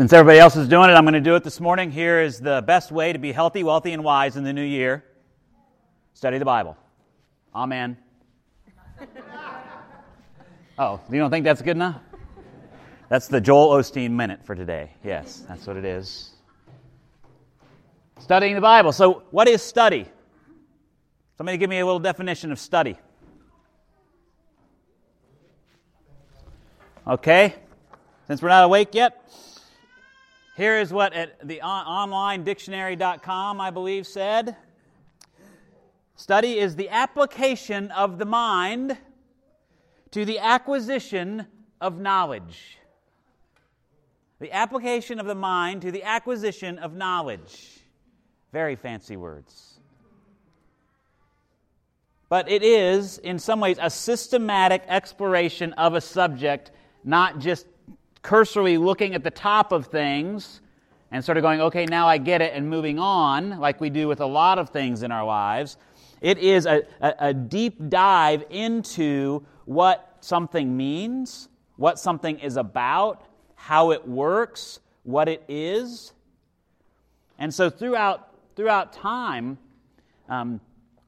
Since everybody else is doing it, I'm going to do it this morning. Here is the best way to be healthy, wealthy, and wise in the new year study the Bible. Amen. oh, you don't think that's good enough? That's the Joel Osteen minute for today. Yes, that's what it is. Studying the Bible. So, what is study? Somebody give me a little definition of study. Okay? Since we're not awake yet, here is what at the online dictionary.com, I believe, said Study is the application of the mind to the acquisition of knowledge. The application of the mind to the acquisition of knowledge. Very fancy words. But it is, in some ways, a systematic exploration of a subject, not just cursorily looking at the top of things and sort of going, okay, now I get it, and moving on, like we do with a lot of things in our lives. It is a, a, a deep dive into what something means, what something is about, how it works, what it is. And so throughout, throughout time, um,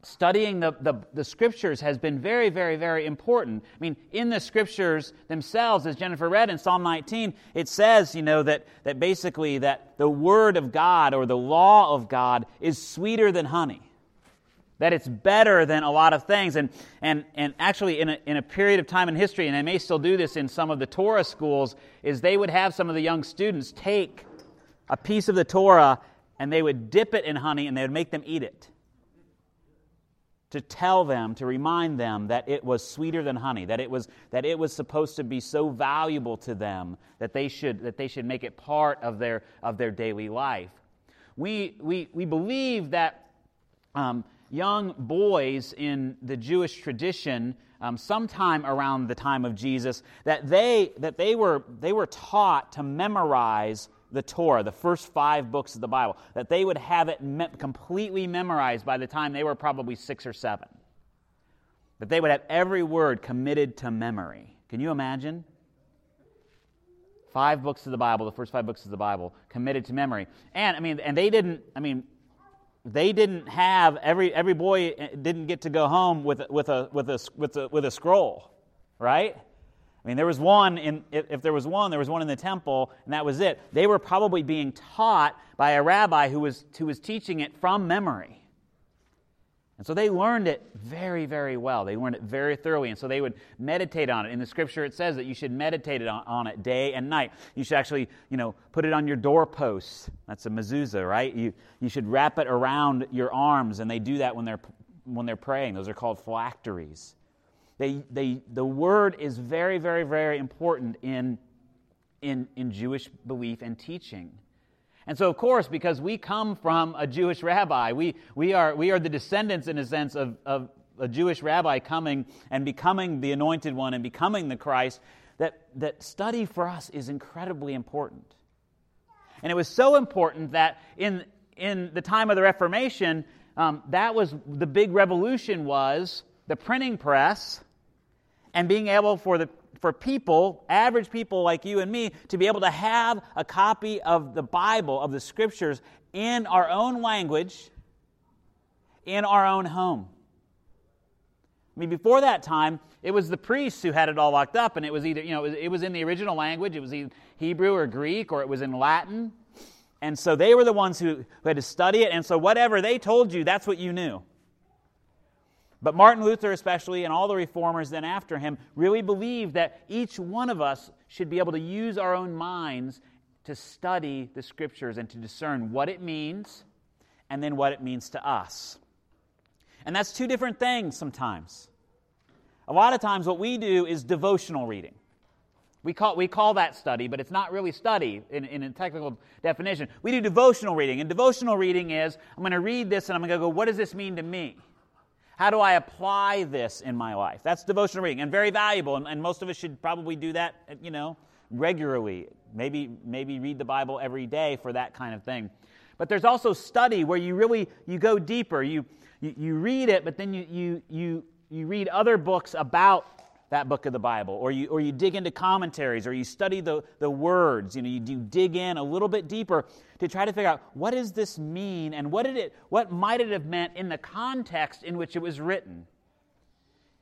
studying the, the, the, scriptures has been very, very, very important. I mean, in the scriptures themselves, as Jennifer read in Psalm 19, it says, you know, that, that basically that the word of God or the law of God is sweeter than honey. That it's better than a lot of things. And, and, and actually, in a, in a period of time in history, and they may still do this in some of the Torah schools, is they would have some of the young students take a piece of the Torah and they would dip it in honey and they would make them eat it to tell them, to remind them that it was sweeter than honey, that it was, that it was supposed to be so valuable to them that they should, that they should make it part of their, of their daily life. We, we, we believe that um, young boys in the Jewish tradition, um, sometime around the time of Jesus, that they, that they, were, they were taught to memorize the Torah, the first five books of the Bible, that they would have it me- completely memorized by the time they were probably six or seven. That they would have every word committed to memory. Can you imagine? Five books of the Bible, the first five books of the Bible, committed to memory. And I mean, and they didn't, I mean, they didn't have every every boy eh, didn't get to go home with with a with a with a with a scroll, right? I mean, there was one in, if there was one, there was one in the temple, and that was it. They were probably being taught by a rabbi who was, who was teaching it from memory. And so they learned it very, very well. They learned it very thoroughly. And so they would meditate on it. In the scripture, it says that you should meditate on, on it day and night. You should actually, you know, put it on your doorposts. That's a mezuzah, right? You, you should wrap it around your arms, and they do that when they're, when they're praying. Those are called phylacteries. They, they, the word is very, very, very important in, in, in Jewish belief and teaching. And so, of course, because we come from a Jewish rabbi, we, we, are, we are the descendants, in a sense, of, of a Jewish rabbi coming and becoming the anointed one and becoming the Christ, that, that study for us is incredibly important. And it was so important that in, in the time of the Reformation, um, that was the big revolution was the printing press and being able for the for people, average people like you and me, to be able to have a copy of the Bible, of the scriptures, in our own language, in our own home. I mean, before that time, it was the priests who had it all locked up, and it was either, you know, it was in the original language, it was Hebrew or Greek, or it was in Latin. And so they were the ones who, who had to study it, and so whatever they told you, that's what you knew. But Martin Luther, especially, and all the reformers then after him, really believed that each one of us should be able to use our own minds to study the scriptures and to discern what it means and then what it means to us. And that's two different things sometimes. A lot of times, what we do is devotional reading. We call, we call that study, but it's not really study in, in a technical definition. We do devotional reading, and devotional reading is I'm going to read this and I'm going to go, what does this mean to me? How do I apply this in my life? That's devotional reading and very valuable. And, and most of us should probably do that, uh, you know, regularly. Maybe, maybe read the Bible every day for that kind of thing. But there's also study where you really you go deeper. You, you, you read it, but then you, you, you, you read other books about that book of the Bible, or you, or you dig into commentaries, or you study the, the words, you know, you, you dig in a little bit deeper to try to figure out what does this mean and what did it, what might it have meant in the context in which it was written.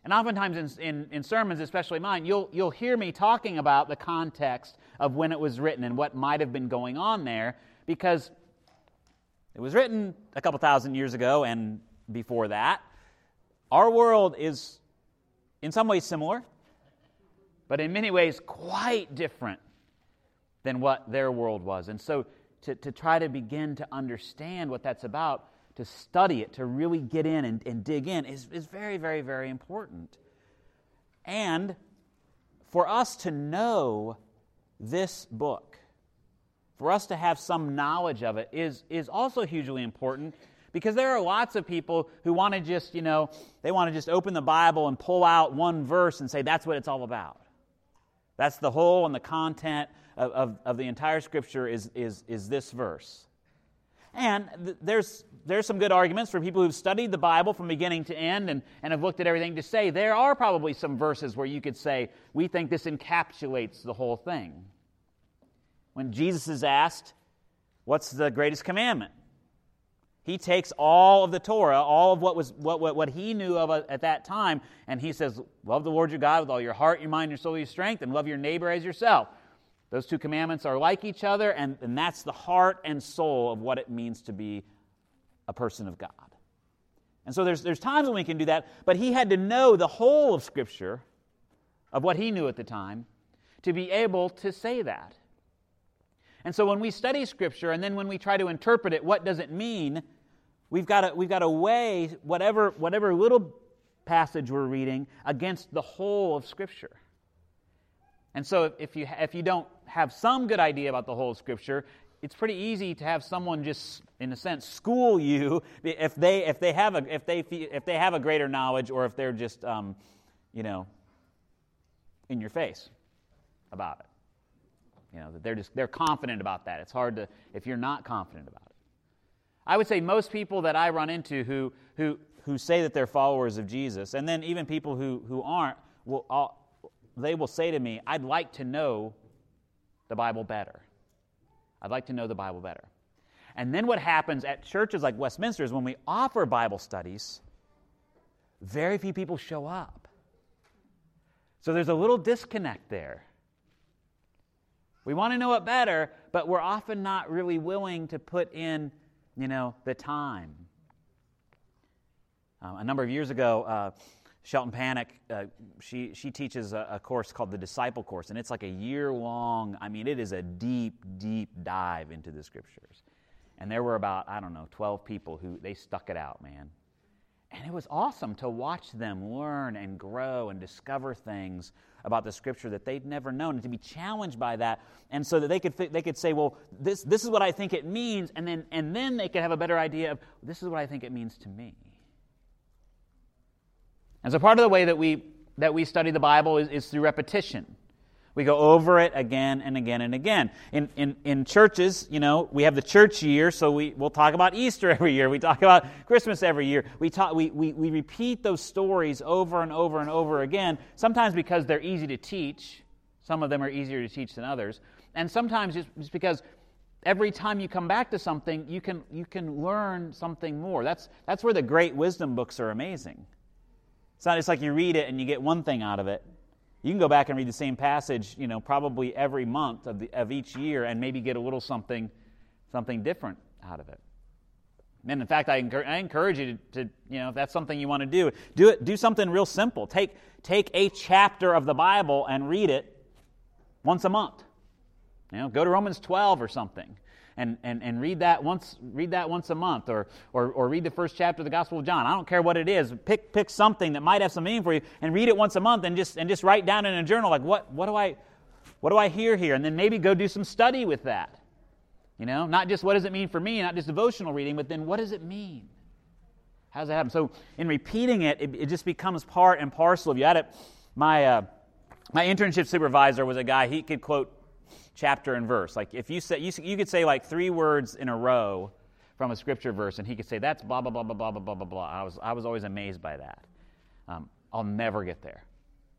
And oftentimes in, in, in, sermons, especially mine, you'll, you'll hear me talking about the context of when it was written and what might have been going on there because it was written a couple thousand years ago and before that. Our world is in some ways similar, but in many ways quite different than what their world was. And so to, to try to begin to understand what that's about, to study it, to really get in and, and dig in, is, is very, very, very important. And for us to know this book, for us to have some knowledge of it, is, is also hugely important because there are lots of people who want to just, you know, they want to just open the Bible and pull out one verse and say that's what it's all about. That's the whole and the content of, of, of the entire Scripture is, is, is this verse. And th- there's, there's some good arguments for people who've studied the Bible from beginning to end and, and have looked at everything to say there are probably some verses where you could say, we think this encapsulates the whole thing. When Jesus is asked, What's the greatest commandment? He takes all of the Torah, all of what, was, what, what, what he knew of uh, at that time, and he says, Love the Lord your God with all your heart, your mind, your soul, your strength, and love your neighbor as yourself. Those two commandments are like each other, and, and that's the heart and soul of what it means to be a person of God. And so there's, there's times when we can do that, but he had to know the whole of Scripture, of what he knew at the time, to be able to say that. And so when we study Scripture and then when we try to interpret it, what does it mean? We've got to, we've got to weigh whatever, whatever little passage we're reading against the whole of Scripture. And so if you, if you don't have some good idea about the whole of Scripture, it's pretty easy to have someone just, in a sense, school you if they, if they, have, a, if they, if they have a greater knowledge or if they're just, um, you know, in your face about it. You know, they're just they're confident about that. It's hard to if you're not confident about it. I would say most people that I run into who who who say that they're followers of Jesus, and then even people who who aren't, will all, they will say to me, "I'd like to know the Bible better. I'd like to know the Bible better." And then what happens at churches like Westminster is when we offer Bible studies, very few people show up. So there's a little disconnect there. We want to know it better, but we're often not really willing to put in, you know, the time. Um, a number of years ago, uh, Shelton Panic, uh, she, she teaches a, a, course called the Disciple Course, and it's like a year long. I mean, it is a deep, deep dive into the scriptures. And there were about, I don't know, 12 people who they stuck it out, man. And it was awesome to watch them learn and grow and discover things about the scripture that they'd never known and to be challenged by that and so that they could they could say well this this is what I think it means and then and then they could have a better idea of this is what I think it means to me. And so part of the way that we that we study the Bible is, is through repetition. We go over it again and again and again. In, in, in churches, you know, we have the church year, so we, we'll talk about Easter every year. We talk about Christmas every year. We, talk, we, we, we repeat those stories over and over and over again, sometimes because they're easy to teach. Some of them are easier to teach than others. And sometimes just because every time you come back to something, you can, you can learn something more. That's, that's where the great wisdom books are amazing. It's not just like you read it and you get one thing out of it. You can go back and read the same passage, you know, probably every month of, the, of each year and maybe get a little something, something different out of it. And in fact, I, encourage, you to, to, you know, if that's something you want to do, do it. Do something real simple. Take take a chapter of the Bible and read it once a month. You know, go to Romans 12 or something and, and, and read that once read that once a month or, or, or read the first chapter of the Gospel of John. I don't care what it is. Pick pick something that might have some meaning for you and read it once a month and just and just write down in a journal like what what do I what do I hear here? And then maybe go do some study with that. You know, not just what does it mean for me, not just devotional reading, but then what does it mean? How does that happen? So in repeating it, it, it just becomes part and parcel of you. I had it, my uh, my internship supervisor was a guy. He could quote chapter and verse. Like if you say, you, you could say like three words in a row from a scripture verse, and he could say, that's blah, blah, blah, blah, blah, blah, blah, blah. I was, I was always amazed by that. Um, I'll never get there.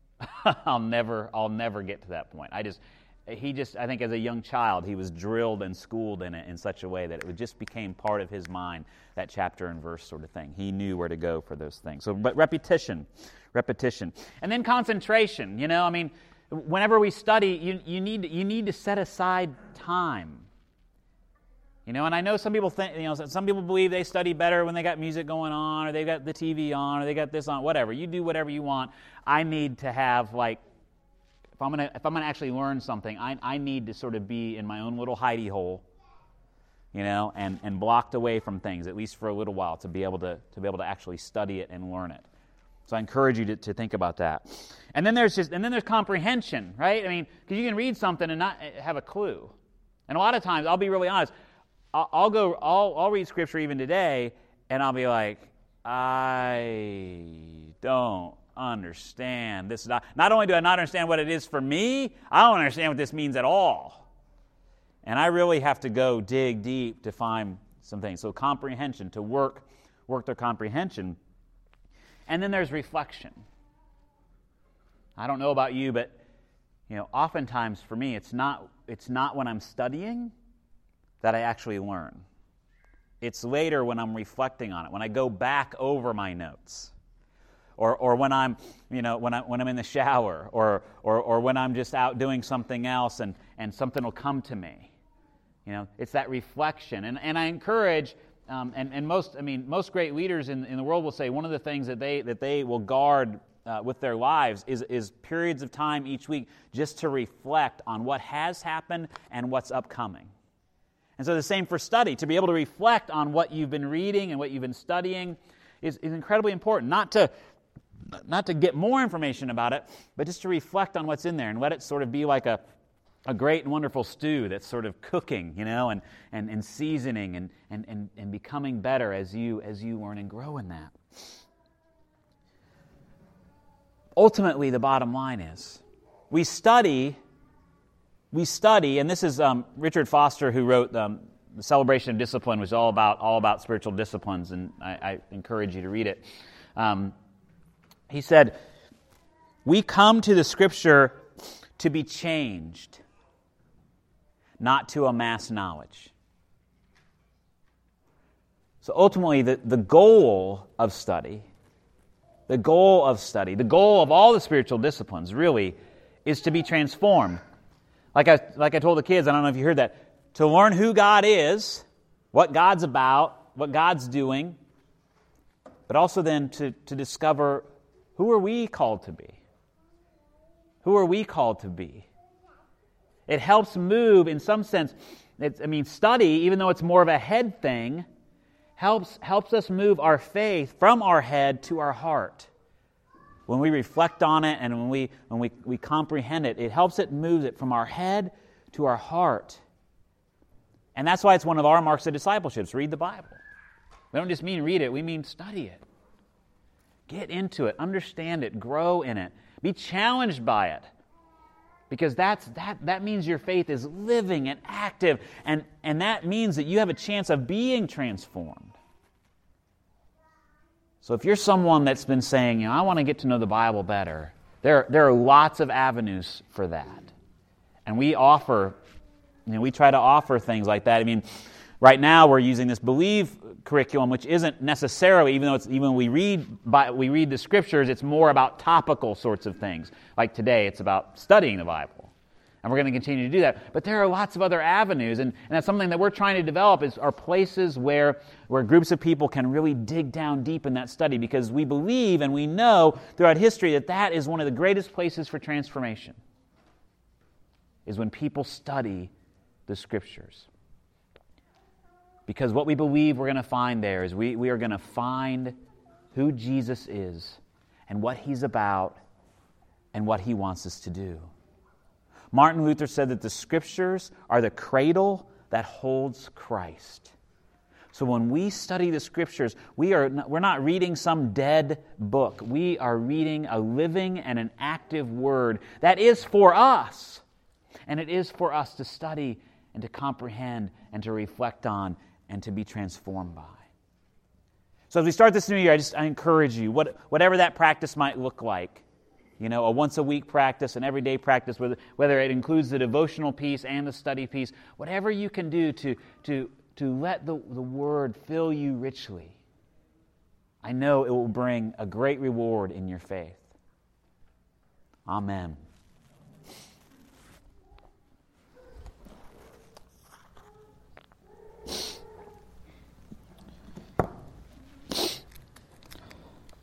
I'll never, I'll never get to that point. I just, he just, I think as a young child, he was drilled and schooled in it in such a way that it just became part of his mind, that chapter and verse sort of thing. He knew where to go for those things. So, but repetition, repetition. And then concentration. You know, I mean, whenever we study, you, you, need, you need to set aside time. You know, and I know some people think, you know, some people believe they study better when they got music going on, or they've got the TV on, or they got this on, whatever. You do whatever you want. I need to have, like, if I'm gonna, if I'm gonna actually learn something, I, I need to sort of be in my own little hidey hole, you know, and, and blocked away from things, at least for a little while, to be able to, to be able to actually study it and learn it. So I encourage you to, to think about that. And then there's just, and then there's comprehension, right? I mean, because you can read something and not eh, have a clue. And a lot of times, I'll be really honest, I'll, I'll go, I'll, I'll read scripture even today, and I'll be like, I don't understand this. Not, not only do I not understand what it is for me, I don't understand what this means at all. And I really have to go dig deep to find some things. So comprehension, to work, work their comprehension. And then there's reflection. I don't know about you, but you know, oftentimes for me, it's not, it's not when I'm studying that I actually learn. It's later when I'm reflecting on it, when I go back over my notes. Or, or when I'm, you know, when, I, when I'm in the shower, or, or, or when I'm just out doing something else and, and something will come to me. You know, it's that reflection. And, and I encourage, um, and, and most, I mean, most great leaders in, in the world will say one of the things that they, that they will guard uh, with their lives is, is periods of time each week just to reflect on what has happened and what's upcoming. And so, the same for study. To be able to reflect on what you've been reading and what you've been studying is, is incredibly important. Not to, not to get more information about it, but just to reflect on what's in there and let it sort of be like a, a great and wonderful stew that's sort of cooking, you know, and, and, and seasoning and, and, and, and becoming better as you, as you learn and grow in that. Ultimately, the bottom line is we study we study, and this is um, Richard Foster who wrote um, the Celebration of Discipline, is all about all about spiritual disciplines, and I, I encourage you to read it. Um, he said, "We come to the Scripture to be changed, not to amass knowledge." So ultimately, the, the goal of study, the goal of study, the goal of all the spiritual disciplines really is to be transformed like I, like I told the kids, I don't know if you heard that, to learn who God is, what God's about, what God's doing, but also then to, to discover who are we called to be? Who are we called to be? It helps move, in some sense, I mean, study, even though it's more of a head thing, helps, helps us move our faith from our head to our heart when we reflect on it and when we, when we, we comprehend it, it helps it move it from our head to our heart. And that's why it's one of our marks of discipleship read the Bible. We don't just mean read it, we mean study it. Get into it, understand it, grow in it, be challenged by it. Because that's, that, that means your faith is living and active, and, and that means that you have a chance of being transformed. So if you're someone that's been saying, you know, I want to get to know the Bible better, there, there are lots of avenues for that. And we offer, you know, we try to offer things like that. I mean, right now we're using this believe curriculum, which isn't necessarily, even though it's even we read by, we read the scriptures, it's more about topical sorts of things. Like today, it's about studying the Bible and we're going to continue to do that. But there are lots of other avenues, and, and that's something that we're trying to develop is are places where, where groups of people can really dig down deep in that study because we believe and we know throughout history that that is one of the greatest places for transformation is when people study the scriptures. Because what we believe we're going to find there is we, we are going to find who Jesus is and what he's about and what he wants us to do. Martin Luther said that the scriptures are the cradle that holds Christ. So when we study the scriptures, we are we're not reading some dead book. We are reading a living and an active word that is for us. And it is for us to study and to comprehend and to reflect on and to be transformed by. So as we start this new year, I just I encourage you, what, whatever that practice might look like, You know, a once a week practice, an everyday practice, whether it includes the devotional piece and the study piece, whatever you can do to, to, to let the, the Word fill you richly, I know it will bring a great reward in your faith. Amen.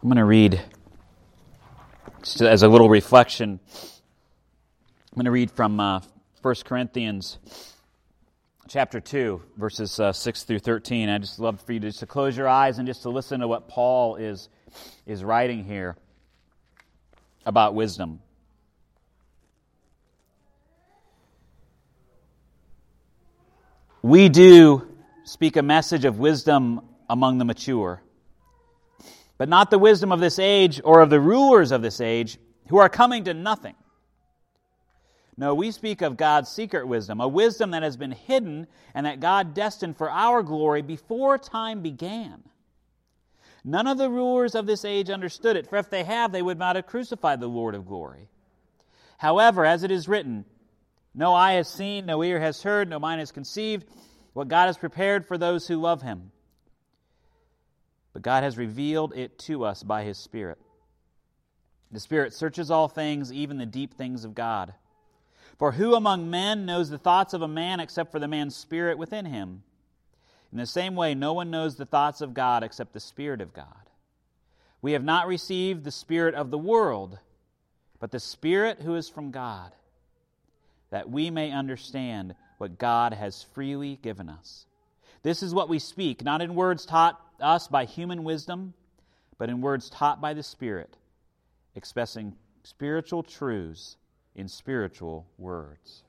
I'm going to read, as a little reflection, I'm going to read from uh, 1 Corinthians chapter 2, verses uh, 6 through 13. I just love for you to just to close your eyes and just to listen to what Paul is, is writing here about wisdom. We do speak a message of wisdom among the mature but not the wisdom of this age or of the rulers of this age who are coming to nothing. No, we speak of God's secret wisdom, a wisdom that has been hidden and that God destined for our glory before time began. None of the rulers of this age understood it, for if they have, they would not have crucified the Lord of glory. However, as it is written, no eye has seen, no ear has heard, no mind has conceived what God has prepared for those who love him but God has revealed it to us by His Spirit. The Spirit searches all things, even the deep things of God. For who among men knows the thoughts of a man except for the man's spirit within him? In the same way, no one knows the thoughts of God except the Spirit of God. We have not received the Spirit of the world, but the Spirit who is from God, that we may understand what God has freely given us. This is what we speak, not in words taught us by human wisdom, but in words taught by the Spirit, expressing spiritual truths in spiritual words.